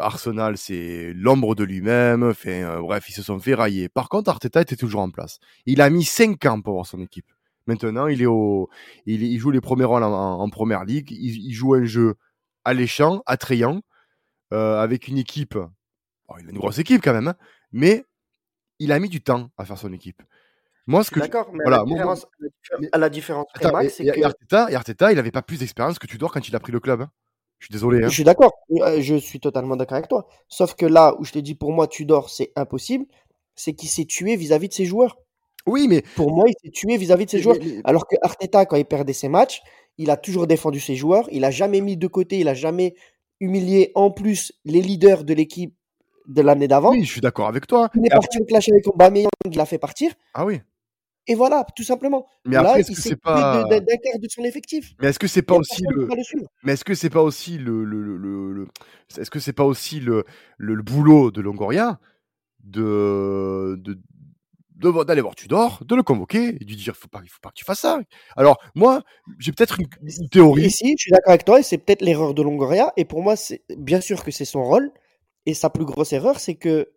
Arsenal, c'est l'ombre de lui-même. Enfin, euh, bref, ils se sont fait railler. Par contre, Arteta était toujours en place. Il a mis 5 ans pour voir son équipe. Maintenant, il est au, il, joue les premiers rôles en, première ligue. Il, joue un jeu alléchant, attrayant, euh, avec une équipe. il a une grosse équipe quand même, hein, mais il a mis du temps à faire son équipe. Moi, ce que d'accord, mais voilà, à la différence, c'est que Arteta, Arteta, il avait pas plus d'expérience que Tudor quand il a pris le club. Hein. Je suis désolé. Hein. Je suis d'accord. Euh, je suis totalement d'accord avec toi. Sauf que là où je t'ai dit pour moi Tudor c'est impossible, c'est qu'il s'est tué vis-à-vis de ses joueurs. Oui, mais pour moi il s'est tué vis-à-vis de ses joueurs. Alors que Arteta quand il perdait ses matchs, il a toujours défendu ses joueurs. Il a jamais mis de côté. Il a jamais humilié en plus les leaders de l'équipe de l'année d'avant. Oui, je suis d'accord avec toi. Il est parti au clash avec Aubameyang, il l'a fait partir. Ah oui. Et voilà, tout simplement. Mais après, est-ce que c'est pas d'un quart de son effectif Mais est-ce que c'est pas aussi le Mais est-ce que c'est pas aussi le, le, le, est-ce que c'est pas aussi le, le, boulot de Longoria de de d'aller voir Tudor, de le convoquer et de lui dire faut pas il faut pas que tu fasses ça. Alors moi, j'ai peut-être une, théorie. Ici, je suis d'accord avec toi et c'est peut-être l'erreur de Longoria et pour moi c'est bien sûr que c'est son rôle et sa plus grosse erreur c'est que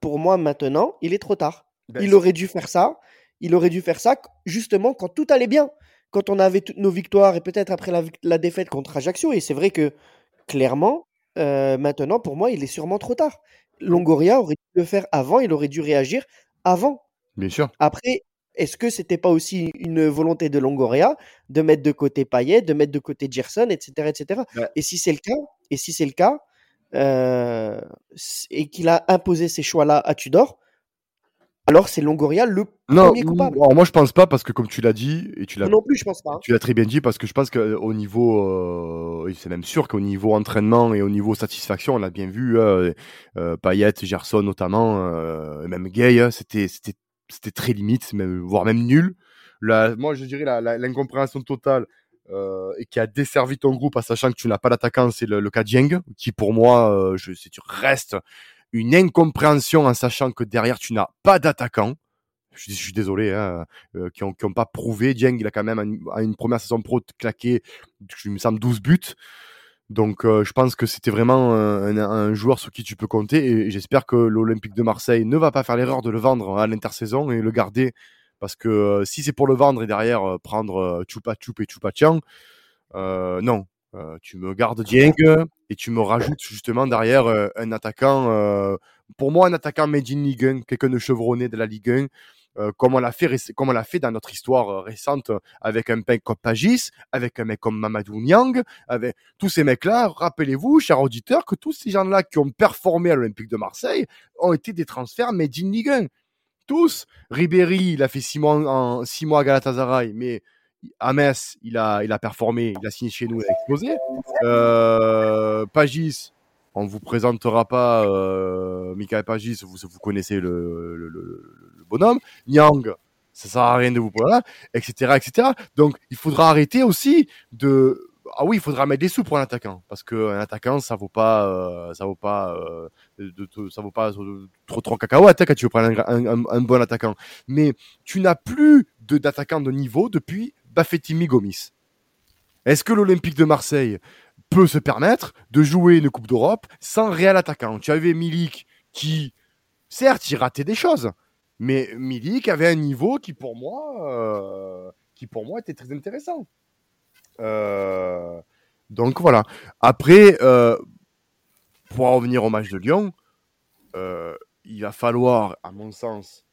pour moi maintenant, il est trop tard. Ben, il aurait dû faire ça il aurait dû faire ça justement quand tout allait bien, quand on avait toutes nos victoires et peut-être après la, défaite contre Ajaccio. Et c'est vrai que clairement, euh, maintenant, pour moi, il est sûrement trop tard. Longoria aurait dû le faire avant, il aurait dû réagir avant. Bien sûr. Après, est-ce que c'était pas aussi une volonté de Longoria de mettre de côté Payet, de mettre de côté Gerson, etc., etc. Et si c'est le cas, et si c'est le cas, euh, et qu'il a imposé ces choix-là à Tudor, alors c'est Longoria le premier coupable. Non, moi je pense pas parce que comme tu l'as dit et tu l'as non plus je pense pas. Tu l'as très bien dit parce que je pense qu'au niveau, euh, c'est même sûr qu'au niveau entraînement et au niveau satisfaction, on a bien vu euh, euh, Payet, Gerson notamment, euh, même Gay, hein, c'était c'était c'était très limite, même, voire même nul. La, moi je dirais l'incompréhension totale. Euh, et qui a desservi ton groupe en sachant que tu n'as pas d'attaquant, c'est le, le cas Dieng, qui pour moi, euh, je, tu restes une incompréhension en sachant que derrière tu n'as pas d'attaquant. Je, suis désolé, hein, euh, qui n'ont ont pas prouvé. Dieng, il a quand même à une, première saison pro claqué, je me semble, 12 buts. Donc euh, je pense que c'était vraiment un, joueur sur qui tu peux compter et, j'espère que l'Olympique de Marseille ne va pas faire l'erreur de le vendre à l'intersaison et le garder parce que euh, si c'est pour le vendre et derrière prendre Chupa Chup et Chupa Chang, non, euh, tu me gardes Dieng et tu me rajoutes justement derrière euh, un attaquant. Euh, pour moi, un attaquant made in Ligue 1, quelqu'un de chevronné de la Ligue 1, comme on l'a fait, comme on l'a fait dans notre histoire récente avec un mec comme Pagis, avec un mec comme Mamadou Niang, avec tous ces mecs-là. Rappelez-vous, chers auditeurs, que tous ces gens-là qui ont performé à l'Olympique de Marseille ont été des transferts made in Ligue 1. Tous. Ribéry, il a fait six mois, en, six mois à Galatasaray, mais à Metz, il a, il a performé, il a signé chez nous, il a explosé. Euh, Pagis, on vous présentera pas euh, Michael Pagis, vous, vous connaissez le, le, le, bonhomme. Nyang, ça sert à rien de vous là, etc., etc. Donc, il faudra arrêter aussi de. Ah oui, il faudra mettre des sous pour un attaquant parce qu'un attaquant, ça vaut pas, euh, ça vaut pas, euh, de, ça vaut pas trop trop cacahuète hein, quand tu veux prendre un, un, un bon attaquant. Mais tu n'as plus de d'attaquant de niveau depuis Bafetimi Gomis. Est-ce que l'Olympique de Marseille peut se permettre de jouer une Coupe d'Europe sans réel attaquant? Tu avais Milik qui, certes, il ratait des choses, mais Milik avait un niveau qui pour moi, euh, était très intéressant. Euh, donc voilà. Après, euh, pour en revenir au match de Lyon, il va falloir, à mon sens,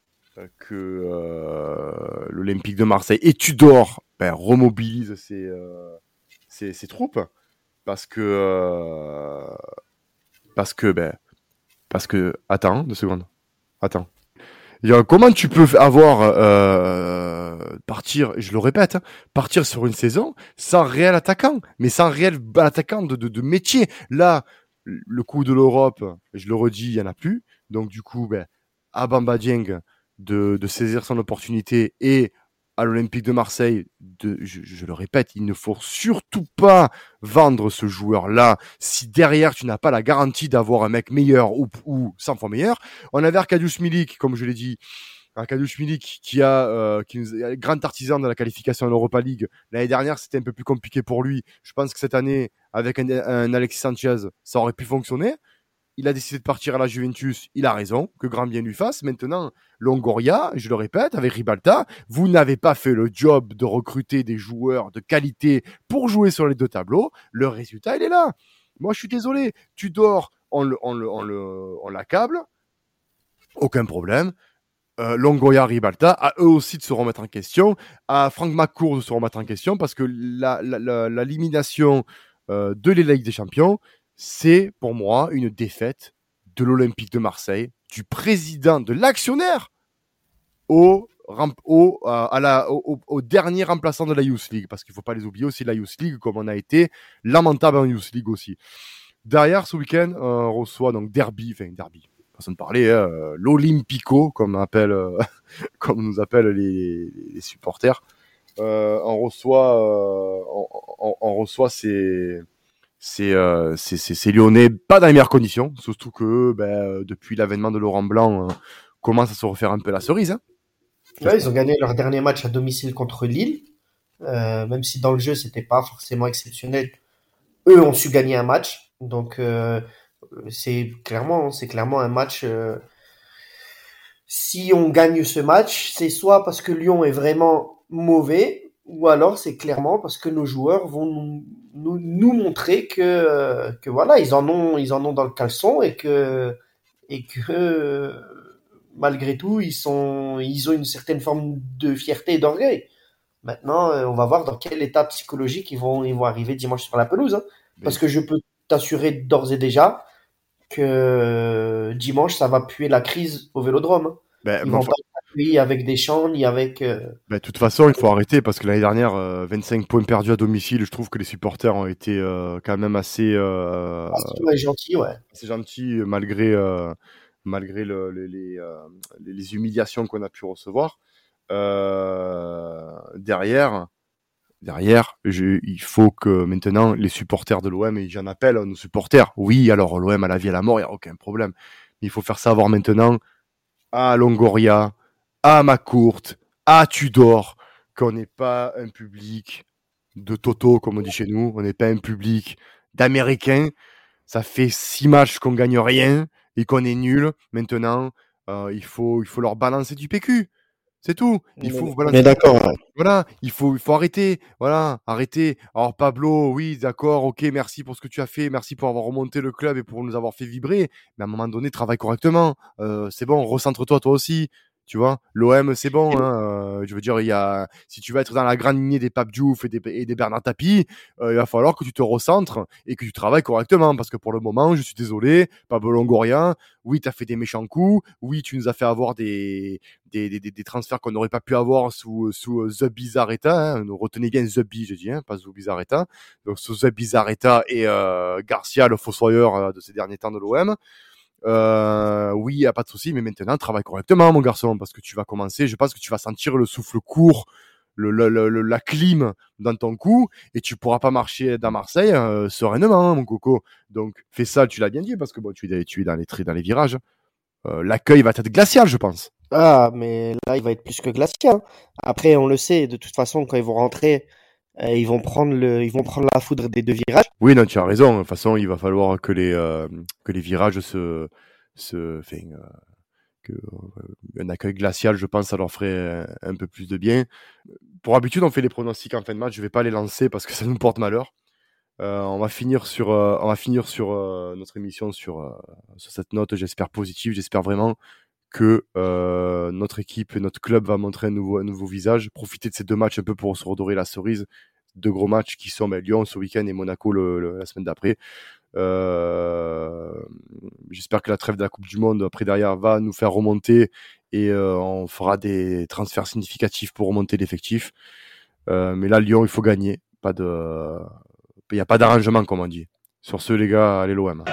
que l'Olympique de Marseille et Tudor ben, remobilise euh, ses, troupes parce que euh, parce que ben parce que attends deux secondes attends comment tu peux avoir euh, partir, je le répète, hein, partir sur une saison sans réel attaquant, mais sans réel attaquant de, de, de métier? Là, le coup de l'Europe, je le redis, il y en a plus. Donc du coup, ben, à Bamba Dieng de, de saisir son opportunité et à l'Olympique de Marseille, de, je, le répète, il ne faut surtout pas vendre ce joueur-là si derrière tu n'as pas la garantie d'avoir un mec meilleur ou, ou 100 fois meilleur. On avait Arkadiusz Milik, comme je l'ai dit, Arkadiusz Milik qui a euh, qui grand artisan de la qualification en Europa League. L'année dernière, c'était un peu plus compliqué pour lui. Je pense que cette année, avec un, un Alexis Sanchez, ça aurait pu fonctionner il a décidé de partir à la Juventus, il a raison, que grand bien lui fasse. Maintenant, Longoria, je le répète, avec Ribalta, vous n'avez pas fait le job de recruter des joueurs de qualité pour jouer sur les deux tableaux. Le résultat, il est là. Moi, je suis désolé. Tu dors, on le, on. Aucun problème. Euh, Longoria, Ribalta, à eux aussi de se remettre en question, à Franck McCourt de se remettre en question, parce que la, la, l'élimination euh, de l'élite des champions, c'est pour moi une défaite de l'Olympique de Marseille, du président, de l'actionnaire au, euh, dernier remplaçant de la Youth League, parce qu'il ne faut pas les oublier aussi la Youth League, comme on a été lamentable en Youth League aussi. Derrière, ce week-end, on reçoit donc Derby, enfin Derby, façon de parler, hein, l'Olympico, comme, appelle, euh, nous appellent les, supporters. Euh, on reçoit, euh, on, reçoit ces euh, c'est c'est lyonnais pas dans les meilleures conditions surtout que ben, euh, depuis l'avènement de Laurent Blanc euh, commence à se refaire un peu la cerise hein. ouais, ils ont gagné leur dernier match à domicile contre Lille euh, même si dans le jeu c'était pas forcément exceptionnel eux ont su gagner un match donc euh, c'est clairement c'est clairement un match si on gagne ce match c'est soit parce que Lyon est vraiment mauvais ou alors c'est clairement parce que nos joueurs vont nous, nous, nous montrer que, que voilà, ils en ont, ils en ont dans le caleçon et que, et que malgré tout, ils sont, ils ont une certaine forme de fierté et d'orgueil. Maintenant, euh, on va voir dans quel état psychologique ils vont, ils vont arriver dimanche sur la pelouse. Hein. Parce que je peux t'assurer d'ores et déjà que dimanche, ça va puer la crise au vélodrome. Hein. Ben, ils vont pas ni avec des champs, ni avec. Euh... Ben, de toute façon, il faut arrêter parce que l'année dernière, 25 euh, points perdus à domicile. Je trouve que les supporters ont été euh, quand même assez. Euh, ah, gentil, ouais. C'est gentil malgré malgré le, les, les, les, humiliations qu'on a pu recevoir. derrière, derrière, je, il faut que maintenant les supporters de l'OM, et j'en appelle à nos supporters. Oui, alors l'OM à la vie à la mort, il n'y a aucun problème. Mais il faut faire savoir maintenant à Longoria, à ma courte, à Tudor, qu'on n'est pas un public de Toto, comme on dit chez nous, on n'est pas un public d'Américains. Ça fait six matchs qu'on gagne rien et qu'on est nul. Maintenant, euh, il, faut, il faut leur balancer du PQ. C'est tout. Il faut d'accord. Voilà, il faut, il faut arrêter. Voilà, arrêter. Alors Pablo, oui, d'accord, ok, merci pour ce que tu as fait, merci pour avoir remonté le club et pour nous avoir fait vibrer. Mais à un moment donné, travaille correctement. Euh, c'est bon, recentre-toi toi aussi. Tu vois, l'OM c'est bon. Hein, euh, je veux dire, il y a, si tu veux être dans la grande lignée des Pape Diouf et des, et des Bernard Tapie, euh, il va falloir que tu te recentres et que tu travailles correctement. Parce que pour le moment, je suis désolé, Pablo Longoria, oui, tu as fait des méchants coups, oui, tu nous as fait avoir des, des, des, des transferts qu'on n'aurait pas pu avoir sous, sous The Bizarreta. Hein. Retenez bien The Biz, je dis, hein, pas The Bizarreta. Donc sous The Bizarreta et euh, Garcia, le fossoyeur euh, de ces derniers temps de l'OM. Euh, oui, y a pas de souci, mais maintenant travaille correctement, mon garçon, parce que tu vas commencer. Je pense que tu vas sentir le souffle court, le, la clim dans ton cou, et tu pourras pas marcher dans Marseille euh, sereinement, mon coco. Donc fais ça, tu l'as bien dit, parce que bon, tu es, dans les dans les virages. Euh, L'accueil va être glacial, je pense. Ah, mais là, il va être plus que glacial. Après, on le sait, de toute façon, quand ils vont rentrer, ils vont prendre le, ils vont prendre la foudre des deux virages. Oui, non, tu as raison. De toute façon, il va falloir que les euh, que les virages se se, euh, que un accueil glacial, je pense, ça leur ferait un, peu plus de bien. Pour habitude, on fait les pronostics en fin de match. Je vais pas les lancer parce que ça nous porte malheur. on va finir sur, on va finir sur notre émission sur, sur cette note, j'espère positive. J'espère vraiment que notre équipe et notre club va montrer un nouveau, un nouveau visage. Profiter de ces deux matchs un peu pour se redorer la cerise deux gros matchs qui sont ben, Lyon ce week-end et Monaco la semaine d'après. Euh, j'espère que la trêve de la Coupe du Monde après derrière va nous faire remonter et euh, on fera des transferts significatifs pour remonter l'effectif. Euh, mais là, Lyon, il faut gagner. Pas de, il n'y a pas d'arrangement comme on dit. Sur ce, les gars, allez l'OM.